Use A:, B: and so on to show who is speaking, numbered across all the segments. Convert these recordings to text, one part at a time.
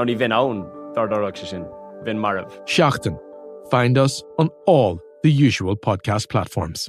A: Ná ní bhín own dardarach se sin, bhín marmh.
B: Seachtain. Find us on all the usual podcast platforms.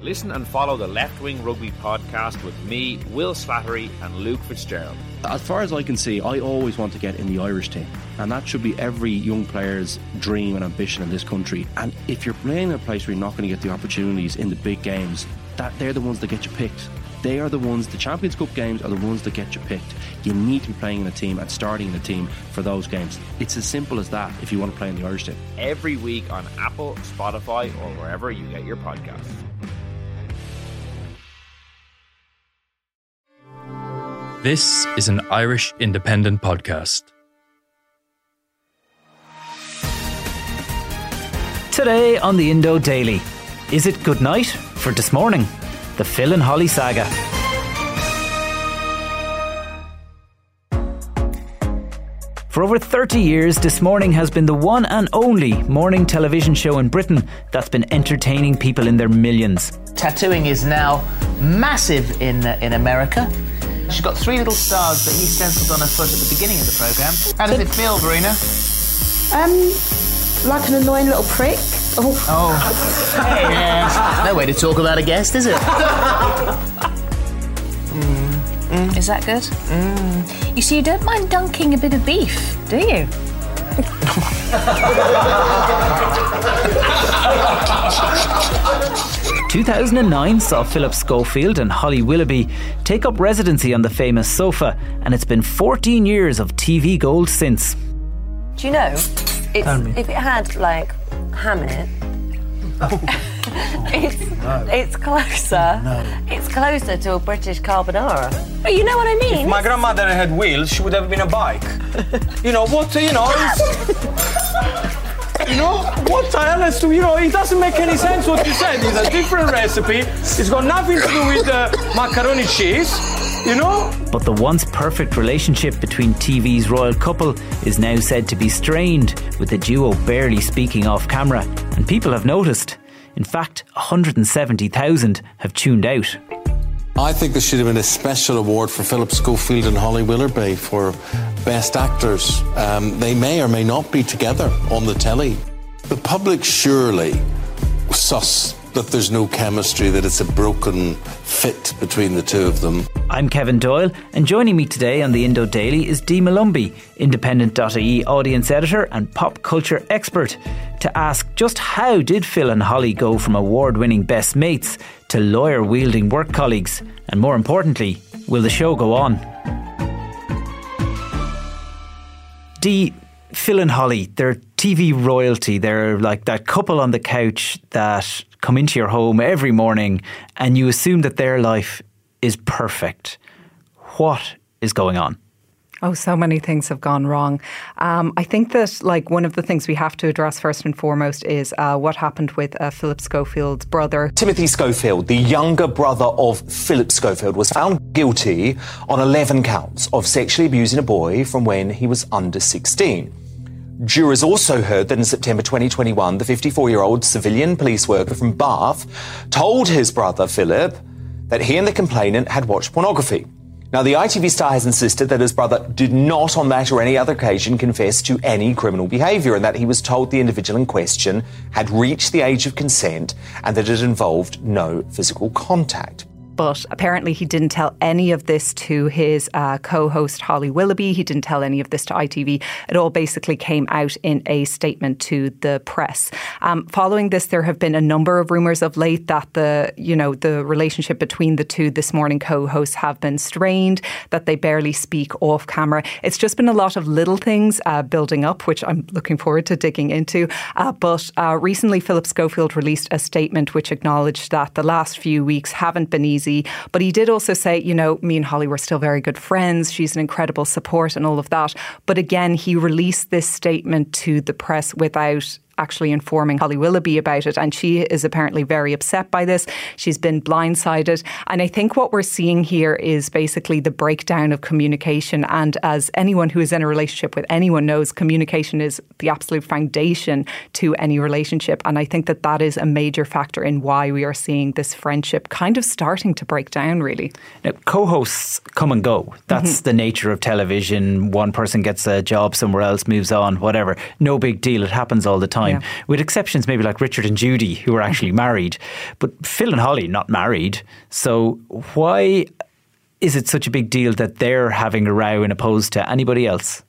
C: Listen and follow the Left Wing Rugby podcast with me, Will Slattery, and Luke Fitzgerald.
D: As far as I can see, I always want to get in the Irish team. And that should be every young player's dream and ambition in this country. And if you're playing in a place where you're not going to get the opportunities in the big games, that they're the ones that get you picked. They are the ones, the Champions Cup games are the ones that get you picked. You need to be playing in a team and starting in a team for those games. It's as simple as that if you want to play in the Irish team.
C: Every week on Apple, Spotify, or wherever you get your podcasts.
E: This is an Irish independent podcast.
F: Today on the Indo Daily. Is it good night for this morning? The Phil and Holly saga. For over 30 years, This Morning has been the one and only morning television show in Britain that's been entertaining people in their millions.
G: Tattooing is now massive in uh, in America. She's got three little stars that he stenciled on her foot at the beginning of the program. How does it feel, Verena?
H: Um, like an annoying little prick. Oh,
G: Oh, yes. No way to talk about a guest, is it? Mm.
I: Is that good? Mm. You see, you don't mind dunking a bit of beef, do you?
F: 2009 saw Phillip Schofield and Holly Willoughby take up residency on the famous sofa, and it's been 14 years of TV gold since.
J: Do you know? It's, if it had like ham in it, it's, it's closer. It's closer to a British carbonara. But you know what I mean?
K: If my grandmother had wheels, she would have been a bike. you know what? You know. it's- You know what the hell is to you know? It doesn't make any sense what you said. It's a different recipe. It's got nothing to do with uh, macaroni cheese. You know.
F: But the once perfect relationship between TV's royal couple is now said to be strained, with the duo barely speaking off camera, and people have noticed. In fact, 170,000 have tuned out.
L: I think there should have been a special award for Phillip Schofield and Holly Willoughby for best actors. Um, they may or may not be together on the telly. The public surely suss that there's no chemistry, that it's a broken fit between the two of them.
F: I'm Kevin Doyle, and joining me today on the Indo Daily is Dee Malumbi, Independent.ie audience editor and pop culture expert, to ask just how did Phil and Holly go from award winning best mates to lawyer wielding work colleagues? And more importantly, will the show go on? Dee, Phil and Holly, they're TV royalty. They're like that couple on the couch that come into your home every morning and you assume that their life is perfect. What is going on?
M: Oh, so many things have gone wrong. Um, I think that, like, one of the things we have to address first and foremost is uh, what happened with uh, Phillip Schofield's brother.
N: Timothy Schofield, the younger brother of Phillip Schofield, was found guilty on 11 counts of sexually abusing a boy from when he was under 16. Jurors also heard that in September 2021, the 54 year old civilian police worker from Bath told his brother Phillip that he and the complainant had watched pornography. Now, the ITV star has insisted that his brother did not, on that or any other occasion, confess to any criminal behaviour and that he was told the individual in question had reached the age of consent and that it involved no physical contact.
M: But apparently, he didn't tell any of this to his uh, co host, Holly Willoughby. He didn't tell any of this to ITV. It all basically came out in a statement to the press. Um, following this, there have been a number of rumours of late that the, you know, the relationship between the two this morning co hosts have been strained, that they barely speak off camera. It's just been a lot of little things uh, building up, which I'm looking forward to digging into. Uh, but uh, recently, Phillip Schofield released a statement which acknowledged that the last few weeks haven't been easy easy. But he did also say, you know, me and Holly were still very good friends. She's an incredible support and all of that. But again, he released this statement to the press without actually informing Holly Willoughby about it. And she is apparently very upset by this. She's been blindsided. And I think what we're seeing here is basically the breakdown of communication. And as anyone who is in a relationship with anyone knows, communication is the absolute foundation to any relationship. And I think that that is a major factor in why we are seeing this friendship kind of starting to break down, really.
F: Now, co hosts come and go. That's mm-hmm. the nature of television. One person gets a job somewhere else, moves on, whatever. No big deal. It happens all the time time, yeah. with exceptions maybe like Richard and Judy, who are actually married. But Phil and Holly, not married. So why is it such a big deal that they're having a row in opposed to anybody else?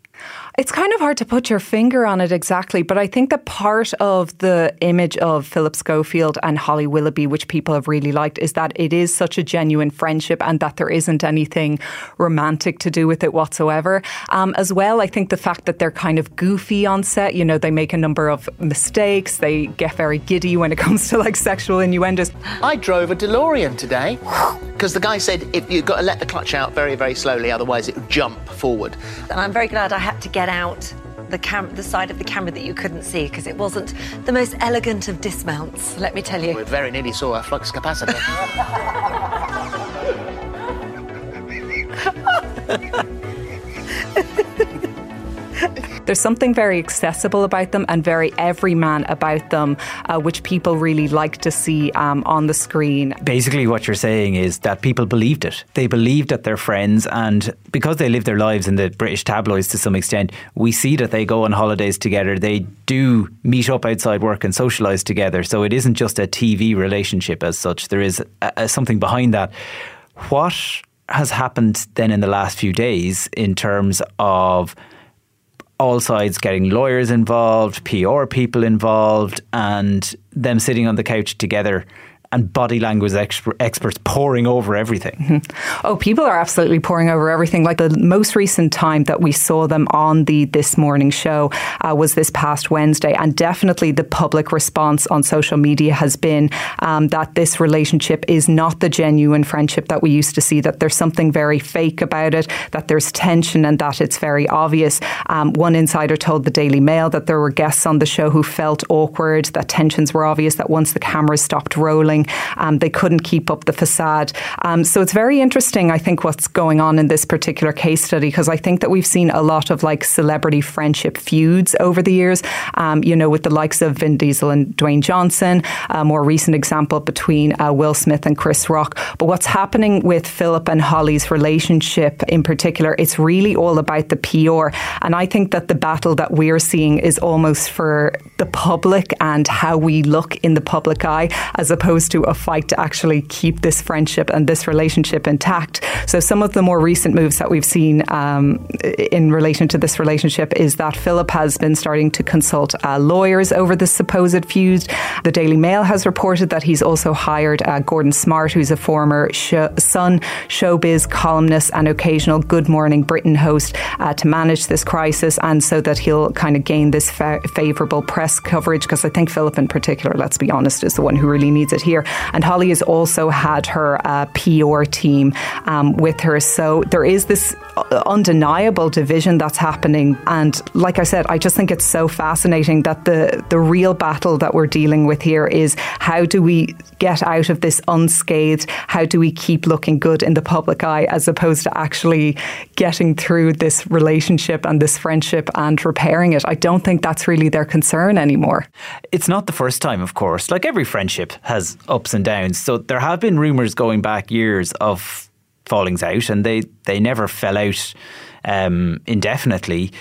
M: It's kind of hard to put your finger on it exactly, but I think that part of the image of Phillip Schofield and Holly Willoughby, which people have really liked, is that it is such a genuine friendship and that there isn't anything romantic to do with it whatsoever. Um, as well, I think the fact that they're kind of goofy on set, you know, they make a number of mistakes, they get very giddy when it comes to like sexual innuendos.
G: I drove a DeLorean today because the guy said if you've got to let the clutch out very, very slowly, otherwise it will jump forward.
J: And I'm very glad I had to get get out the, cam- the side of the camera that you couldn't see because it wasn't the most elegant of dismounts, let me tell you.
G: We very nearly saw a flux capacitor.
M: There's something very accessible about them and very everyman about them, uh, which people really like to see um, on the screen.
F: Basically, what you're saying is that people believed it. They believed that they're friends, and because they live their lives in the British tabloids to some extent, we see that they go on holidays together. They do meet up outside work and socialise together. So it isn't just a TV relationship as such. There is a, a, something behind that. What has happened then in the last few days in terms of all sides getting lawyers involved, PR people involved, and them sitting on the couch together and body language experts pouring over everything.
M: Mm-hmm. Oh, people are absolutely pouring over everything. Like the most recent time that we saw them on the This Morning show uh, was this past Wednesday. And definitely the public response on social media has been um, that this relationship is not the genuine friendship that we used to see, that there's something very fake about it, that there's tension and that it's very obvious. Um, one insider told the Daily Mail that there were guests on the show who felt awkward, that tensions were obvious, that once the cameras stopped rolling, um, they couldn't keep up the facade. Um, so it's very interesting, I think, what's going on in this particular case study, because I think that we've seen a lot of like celebrity friendship feuds over the years, um, you know, with the likes of Vin Diesel and Dwayne Johnson, a more recent example between uh, Will Smith and Chris Rock. But what's happening with Phillip and Holly's relationship in particular, it's really all about the PR. And I think that the battle that we're seeing is almost for the public and how we look in the public eye, as opposed to a fight to actually keep this friendship and this relationship intact. So, some of the more recent moves that we've seen um, in relation to this relationship is that Phillip has been starting to consult uh, lawyers over the supposed feud. The Daily Mail has reported that he's also hired uh, Gordon Smart, who's a former sh- Sun showbiz columnist and occasional Good Morning Britain host, uh, to manage this crisis and so that he'll kind of gain this fa- favourable press coverage. Because I think Phillip, in particular, let's be honest, is the one who really needs it here. And Holly has also had her uh, PR team um, with her. So there is this uh, undeniable division that's happening. And like I said, I just think it's so fascinating that the, the real battle that we're dealing with here is how do we get out of this unscathed? How do we keep looking good in the public eye as opposed to actually getting through this relationship and this friendship and repairing it? I don't think that's really their concern anymore.
F: It's not the first time, of course. Like every friendship has ups and downs. So there have been rumours going back years of fallings out, and they, they never fell out um, indefinitely.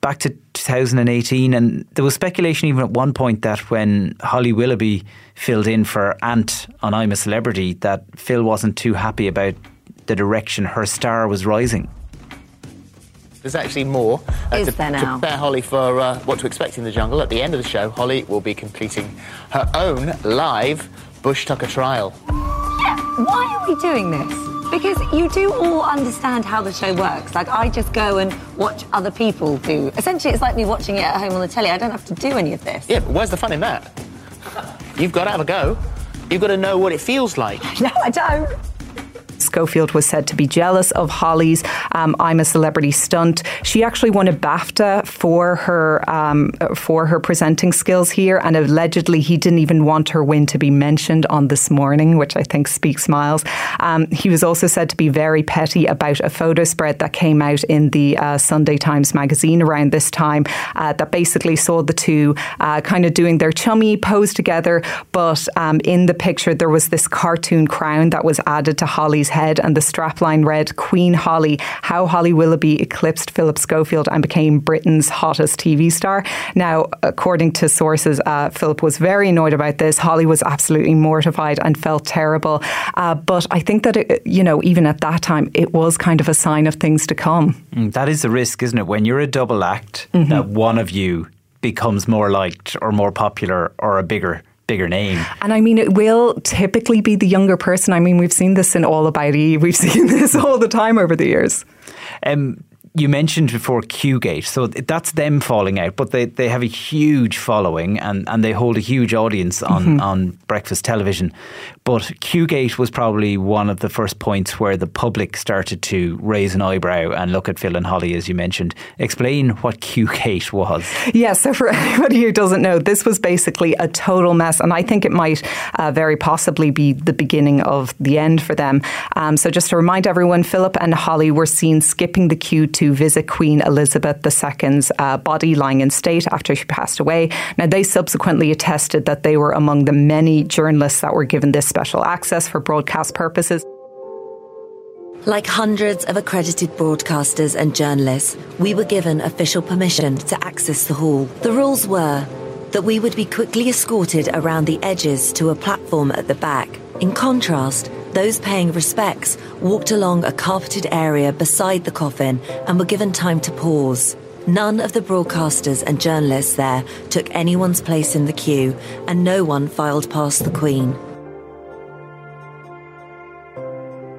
F: Back to 2018, and there was speculation even at one point that when Holly Willoughby filled in for Ant on I'm a Celebrity, that Phil wasn't too happy about the direction her star was rising.
G: There's actually more.
J: Uh, Is to, there now?
G: To prepare Holly for uh, what to expect in the jungle, at the end of the show, Holly will be completing her own live Bush Tucker trial.
J: Yeah, why are we doing this? Because you do all understand how the show works. Like, I just go and watch other people do. Essentially, it's like me watching it at home on the telly. I don't have to do any of this.
G: Yeah, but where's the fun in that? You've got to have a go. You've got to know what it feels like.
J: No, I don't.
M: Schofield was said to be jealous of Holly's um, I'm a Celebrity stunt. She actually won a BAFTA for her um, for her presenting skills here, and allegedly he didn't even want her win to be mentioned on this morning, which I think speaks miles. Um, he was also said to be very petty about a photo spread that came out in the uh, Sunday Times magazine around this time uh, that basically saw the two uh, kind of doing their chummy pose together, but um, in the picture there was this cartoon crown that was added to Holly's head, and the strapline read "Queen Holly: How Holly Willoughby eclipsed Phillip Schofield and became Britain's hottest TV star." Now, according to sources, uh, Phillip was very annoyed about this. Holly was absolutely mortified and felt terrible. Uh, but I think that it, you know, even at that time, it was kind of a sign of things to come.
F: Mm, that is the risk, isn't it? When you're a double act, mm-hmm. that one of you becomes more liked or more popular or a bigger bigger name.
M: And I mean, it will typically be the younger person. I mean, we've seen this in All About Eve. We've seen this all the time over the years.
F: Um, you mentioned before Queuegate, so that's them falling out, but they, they have a huge following and, and they hold a huge audience on, mm-hmm. on breakfast television. But Queuegate was probably one of the first points where the public started to raise an eyebrow and look at Phil and Holly, as you mentioned. Explain what Queuegate was.
M: Yeah, so for anybody who doesn't know, this was basically a total mess, and I think it might uh, very possibly be the beginning of the end for them. Um, so just to remind everyone, Phillip and Holly were seen skipping the queue to visit Queen Elizabeth II's uh, body lying in state after she passed away. Now, they subsequently attested that they were among the many journalists that were given this special access for broadcast purposes.
O: Like hundreds of accredited broadcasters and journalists, we were given official permission to access the hall. The rules were that we would be quickly escorted around the edges to a platform at the back. In contrast, those paying respects walked along a carpeted area beside the coffin and were given time to pause. None of the broadcasters and journalists there took anyone's place in the queue, and no one filed past the Queen.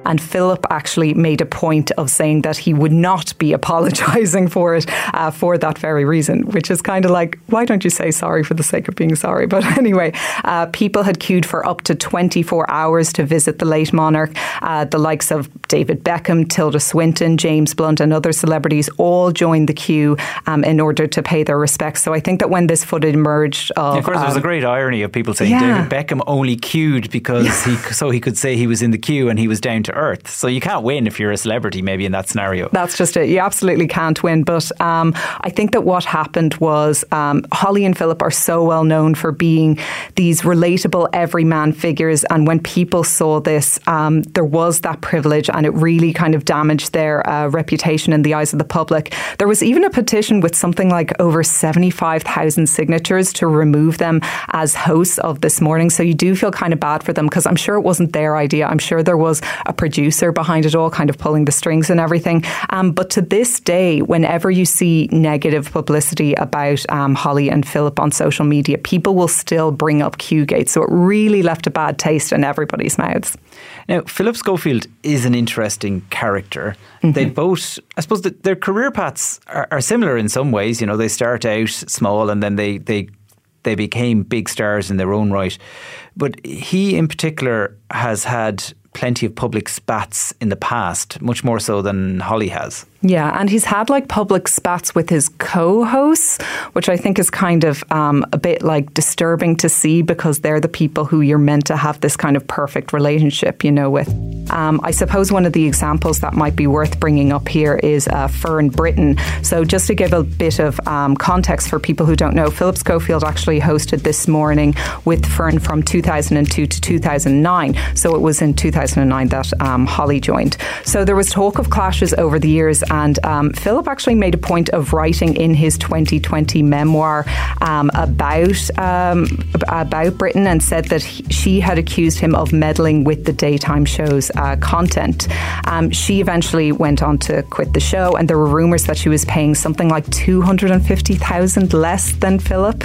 M: And Phillip actually made a point of saying that he would not be apologising for it uh, for that very reason, which is kind of like, why don't you say sorry for the sake of being sorry? But anyway, uh, people had queued for up to 24 hours to visit the late monarch. Uh, the likes of David Beckham, Tilda Swinton, James Blunt, and other celebrities all joined the queue um, in order to pay their respects. So I think that when this footage emerged, of,
F: yeah, of course, um, there's a great irony of people saying yeah. David Beckham only queued because yeah. he so he could say he was in the queue and he was down to earth. So you can't win if you're a celebrity, maybe in that scenario.
M: That's just it. You absolutely can't win. But um, I think that what happened was um, Holly and Phillip are so well known for being these relatable everyman figures. And when people saw this, um, there was that privilege and it really kind of damaged their uh, reputation in the eyes of the public. There was even a petition with something like over 75,000 signatures to remove them as hosts of this morning. So you do feel kind of bad for them because I'm sure it wasn't their idea. I'm sure there was a producer behind it all, kind of pulling the strings and everything. Um, but to this day, whenever you see negative publicity about um, Holly and Phillip on social media, people will still bring up Queuegate. So it really left a bad taste in everybody's mouths.
F: Now, Phillip Schofield is an interesting character. Mm-hmm. They both, I suppose, the, their career paths are, are similar in some ways. You know, they start out small and then they they they became big stars in their own right. But he, in particular, has had plenty of public spats in the past, much more so than Holly has.
M: Yeah, and he's had like public spats with his co-hosts, which I think is kind of um, a bit like disturbing to see because they're the people who you're meant to have this kind of perfect relationship, you know, with. Um, I suppose one of the examples that might be worth bringing up here is uh, Fern Britton. So just to give a bit of um, context for people who don't know, Phillip Schofield actually hosted this morning with Fern from 2002 to 2009. So it was in 2009 that um, Holly joined. So there was talk of clashes over the years and um, Phillip actually made a point of writing in his 2020 memoir um, about um, about Britton and said that he, she had accused him of meddling with the daytime show's uh, content. Um, she eventually went on to quit the show, and there were rumours that she was paying something like 250,000 less than Phillip.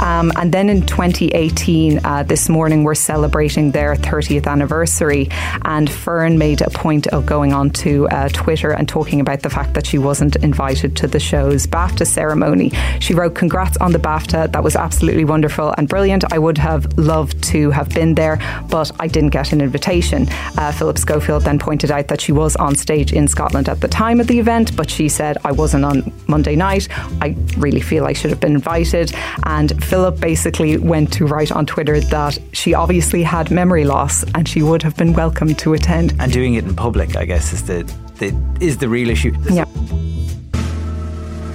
M: Um, and then in 2018, uh, this morning, we're celebrating their 30th anniversary, and Fern made a point of going on to uh, Twitter and talking about the the fact that she wasn't invited to the show's BAFTA ceremony. She wrote, Congrats on the BAFTA. That was absolutely wonderful and brilliant. I would have loved to have been there, but I didn't get an invitation. Uh, Phillip Schofield then pointed out that she was on stage in Scotland at the time of the event, but she said, I wasn't on Monday night. I really feel I should have been invited. And Phillip basically went to write on Twitter that she obviously had memory loss and she would have been welcome to attend.
F: And doing it in public, I guess, is the, is the real issue.
M: Yeah.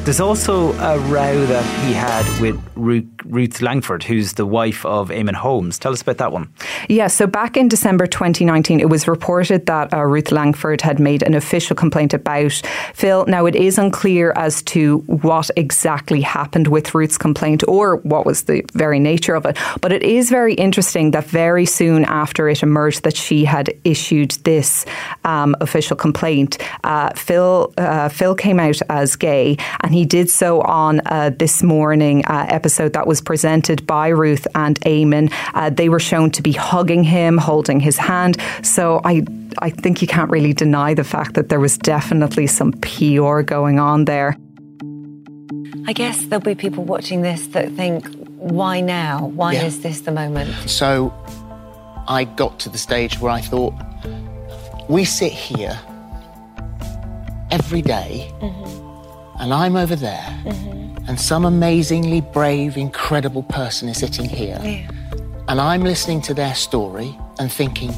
F: There's also a row that he had with Ruth, Langsford, who's the wife of Eamonn Holmes. Tell us about that one.
M: Yeah, so back in December 2019, it was reported that uh, Ruth Langsford had made an official complaint about Phil. Now, it is unclear as to what exactly happened with Ruth's complaint or what was the very nature of it. But it is very interesting that very soon after it emerged that she had issued this um, official complaint, uh, Phil uh, Phil came out as gay and and he did so on uh, this morning uh, episode that was presented by Ruth and Eamonn. Uh, they were shown to be hugging him, holding his hand. So I, I think you can't really deny the fact that there was definitely some PR going on there.
J: I guess there'll be people watching this that think, why now? Why
G: Yeah.
J: is this the moment?
G: So I got to the stage where I thought, we sit here every day, and I'm over there, and some amazingly brave, incredible person is sitting here, and I'm listening to their story and thinking,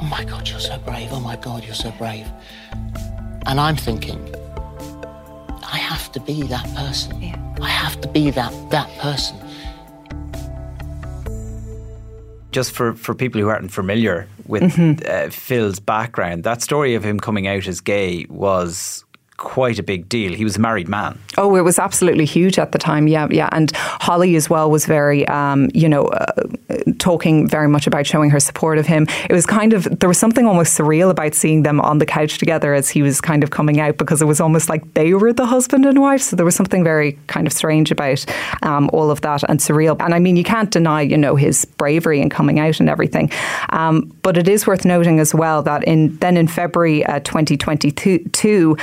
G: oh my God, you're so brave. Oh my God, you're so brave. And I'm thinking, I have to be that person. I have to be that that person.
F: Just for, for people who aren't familiar with
M: Mhm.
F: uh, Phil's background, that story of him coming out as gay was quite a big deal. He was a married man.
M: Oh, it was absolutely huge at the time. Yeah, yeah. And Holly as well was very, um, you know, uh, talking very much about showing her support of him. It was kind of there was something almost surreal about seeing them on the couch together as he was kind of coming out because it was almost like they were the husband and wife. So there was something very kind of strange about um, all of that and surreal. And I mean, you can't deny, you know, his bravery in coming out and everything. Um, but it is worth noting as well that in then in February uh, 2022,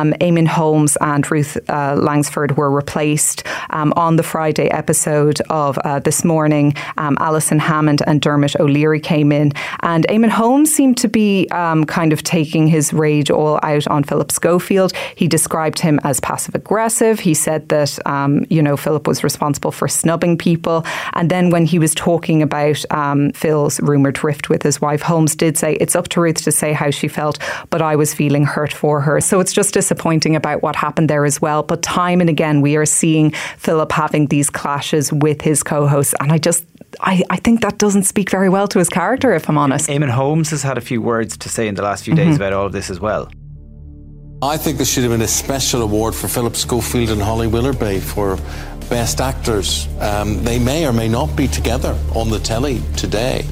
M: um, Eamonn Holmes and Ruth uh, Langsford were replaced um, on the Friday episode of uh, This Morning. Um, Alison Hammond and Dermot O'Leary came in, and Eamonn Holmes seemed to be um, kind of taking his rage all out on Phillip Schofield. He described him as passive aggressive. He said that um, you know Phillip was responsible for snubbing people, and then when he was talking about um, Phil's rumored rift with his wife, Holmes did say it's up to Ruth to say how she felt, but I was feeling hurt for her. So it's just disappointing about what happened there as well. But time and again, we are seeing Phillip having these clashes with his co-hosts, and I just. I, I think that doesn't speak very well to his character, if I'm honest.
F: Eamonn Holmes has had a few words to say in the last few
M: Mhm.
F: days about all of this as well.
L: I think there should have been a special award for Phillip Schofield and Holly Willoughby for best actors. Um, they may or may not be together on the telly today,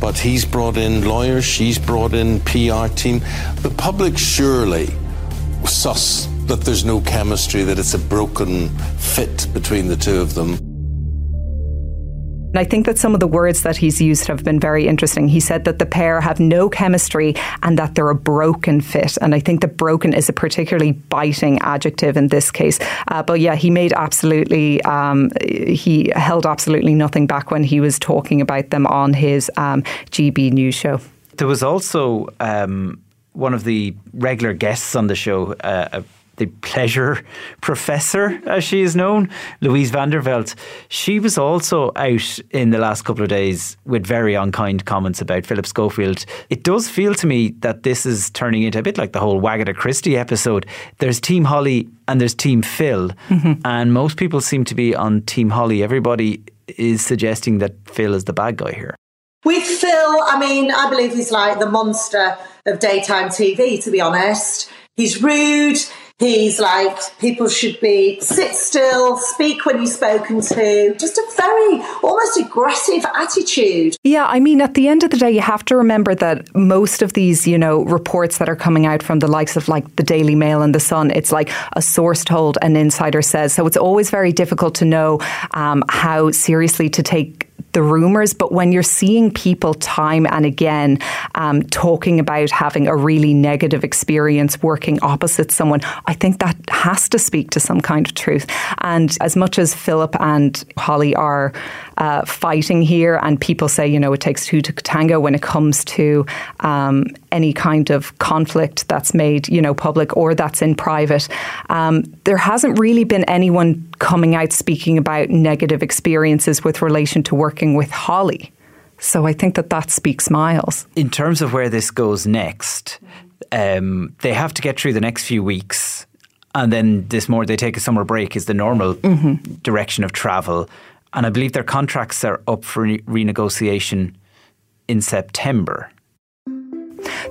L: but he's brought in lawyers, she's brought in PR team. The public surely sus that there's no chemistry, that it's a broken fit between the two of them.
M: And I think that some of the words that he's used have been very interesting. He said that the pair have no chemistry and that they're a broken fit. And I think that broken is a particularly biting adjective in this case. Uh, but yeah, he made absolutely, um, he held absolutely nothing back when he was talking about them on his um, GB News show.
F: There was also um, one of the regular guests on the show, uh, uh, the pleasure professor, as she is known, Louise van der Velde. She was also out in the last couple of days with very unkind comments about Phillip Schofield. It does feel to me that this is turning into a bit like the whole Wagatha Christie episode. There's Team Holly and there's Team Phil, and most people seem to be on Team Holly. Everybody is suggesting that Phil is the bad guy here.
P: With Phil, I mean, I believe he's like the monster of daytime TV, to be honest. He's rude. He's like, people should be sit still, speak when you're spoken to. Just a very almost aggressive attitude.
M: Yeah, I mean, at the end of the day, you have to remember that most of these, you know, reports that are coming out from the likes of like the Daily Mail and the Sun, it's like a source told, an insider says. So it's always very difficult to know um, how seriously to take the rumours, but when you're seeing people time and again um, talking about having a really negative experience working opposite someone, I think that has to speak to some kind of truth. And as much as Phillip and Holly are uh, fighting here, and people say, you know, it takes two to tango when it comes to um, any kind of conflict that's made, you know, public or that's in private. Um, there hasn't really been anyone coming out speaking about negative experiences with relation to working with Holly. So I think that that speaks miles.
F: In terms of where this goes next, um, they have to get through the next few weeks. And then this more, they take a summer break is the normal mm-hmm. direction of travel. And I believe their contracts are up for re- renegotiation in September.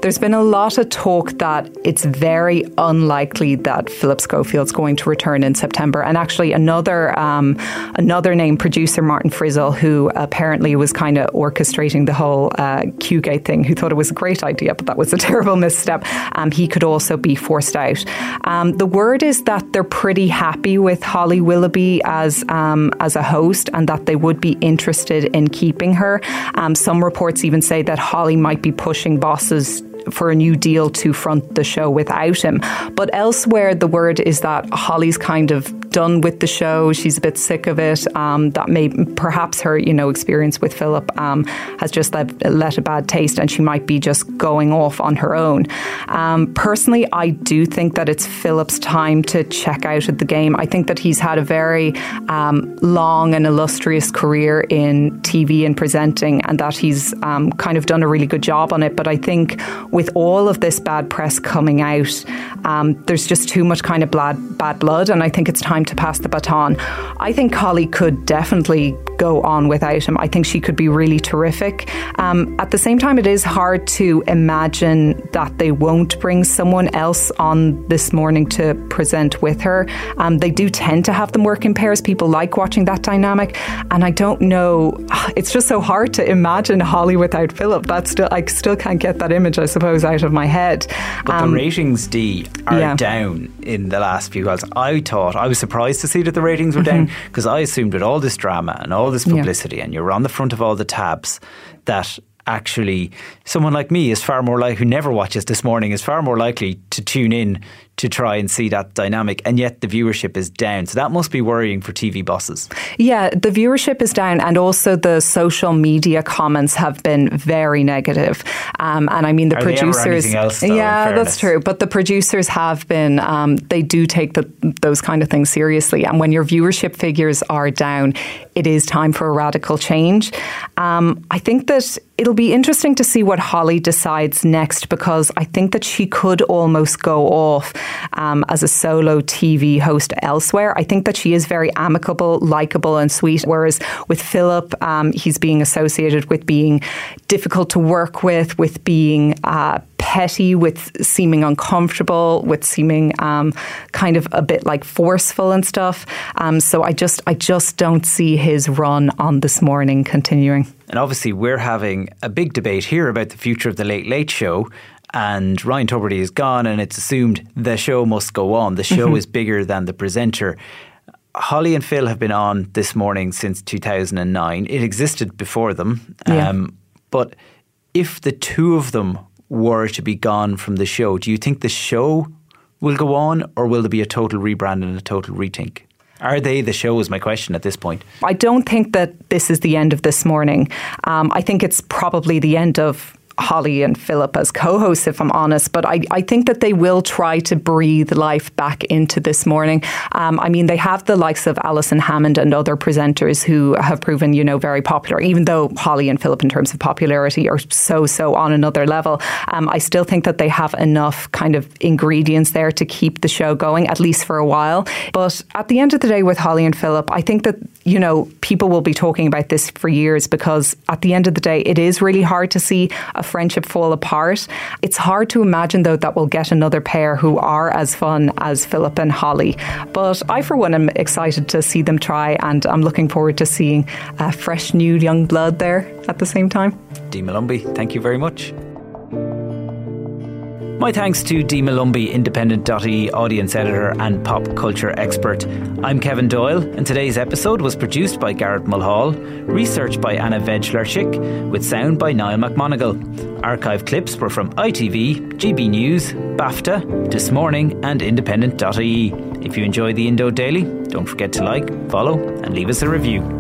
M: There's been a lot of talk that it's very unlikely that Phillip Schofield's going to return in September. And actually, another um, another name, producer Martin Frizzell, who apparently was kind of orchestrating the whole uh, Queuegate thing, who thought it was a great idea, but that was a terrible misstep. Um, he could also be forced out. Um, the word is that they're pretty happy with Holly Willoughby as um, as a host, and that they would be interested in keeping her. Um, some reports even say that Holly might be pushing bosses for a new deal to front the show without him. But elsewhere, the word is that Holly's kind of done with the show. She's a bit sick of it. Um, that may perhaps her, you know, experience with Phillip um, has just let, let, a bad taste, and she might be just going off on her own. Um, personally, I do think that it's Phillip's time to check out of the game. I think that he's had a very um, long and illustrious career in TV and presenting, and that he's um, kind of done a really good job on it. But I think with all of this bad press coming out, um, there's just too much kind of bad, bad blood, and I think it's time to pass the baton. I think Holly could definitely go on without him. I think she could be really terrific. Um, at the same time, it is hard to imagine that they won't bring someone else on this morning to present with her. Um, they do tend to have them work in pairs. People like watching that dynamic, and I don't know. It's just so hard to imagine Holly without Phillip. That's still I still can't get that image. I suppose out of my head.
F: But um, the ratings, D, are yeah. down in the last few hours. I thought I was surprised to see that the ratings were mm-hmm. down because I assumed with all this drama and all this publicity, yeah. and you're on the front of all the tabs, that actually someone like me is far more like who never watches this morning is far more likely to tune in to try and see that dynamic, and yet the viewership is down. So that must be worrying for TV bosses.
M: Yeah, the viewership is down, and also the social media comments have been very negative. Um, and I mean, the
F: Are
M: producers.
F: Else, though,
M: yeah, that's true. But the producers have been. Um, they do take the, those kind of things seriously, and when your viewership figures are down, it is time for a radical change. Um, I think that it'll be interesting to see what Holly decides next because I think that she could almost go off um, as a solo TV host elsewhere. I think that she is very amicable, likable, and sweet. Whereas with Phillip, um, he's being associated with being difficult to work with, with being uh, petty, with seeming uncomfortable, with seeming um, kind of a bit like forceful and stuff. Um, so I just, I just don't see his run on this morning continuing.
F: And obviously, we're having a big debate here about the future of the Late Late Show and Ryan Tubridy is gone, and it's assumed the show must go on. The show mm-hmm. is bigger than the presenter. Holly and Phil have been on this morning since 2009. It existed before them. Yeah. Um, but if the two of them were to be gone from the show, do you think the show will go on or will there be a total rebrand and a total rethink? Are they the show? Is my question at this point.
M: I don't think that this is the end of this morning. Um, I think it's probably the end of Holly and Phillip as co hosts, if I'm honest, but I, I think that they will try to breathe life back into this morning. Um, I mean, they have the likes of Alison Hammond and other presenters who have proven, you know, very popular, even though Holly and Phillip, in terms of popularity, are so, so on another level. Um, I still think that they have enough kind of ingredients there to keep the show going, at least for a while. But at the end of the day, with Holly and Phillip, I think that, you know, people will be talking about this for years because at the end of the day, it is really hard to see a friendship fall apart. It's hard to imagine, though, that we'll get another pair who are as fun as Phillip and Holly. But I, for one, am excited to see them try, and I'm looking forward to seeing a fresh, new young blood there at the same time.
F: Dee Molumby, thank you very much. My thanks to Dee Malumbi, independent.ie audience editor and pop culture expert. I'm Kevin Doyle, and today's episode was produced by Garrett Mulhall, researched by Anna Vegler with sound by Niall McMonigal. Archive clips were from ITV, GB News, BAFTA, This Morning, and independent.ie. If you enjoy the Indo Daily, don't forget to like, follow, and leave us a review.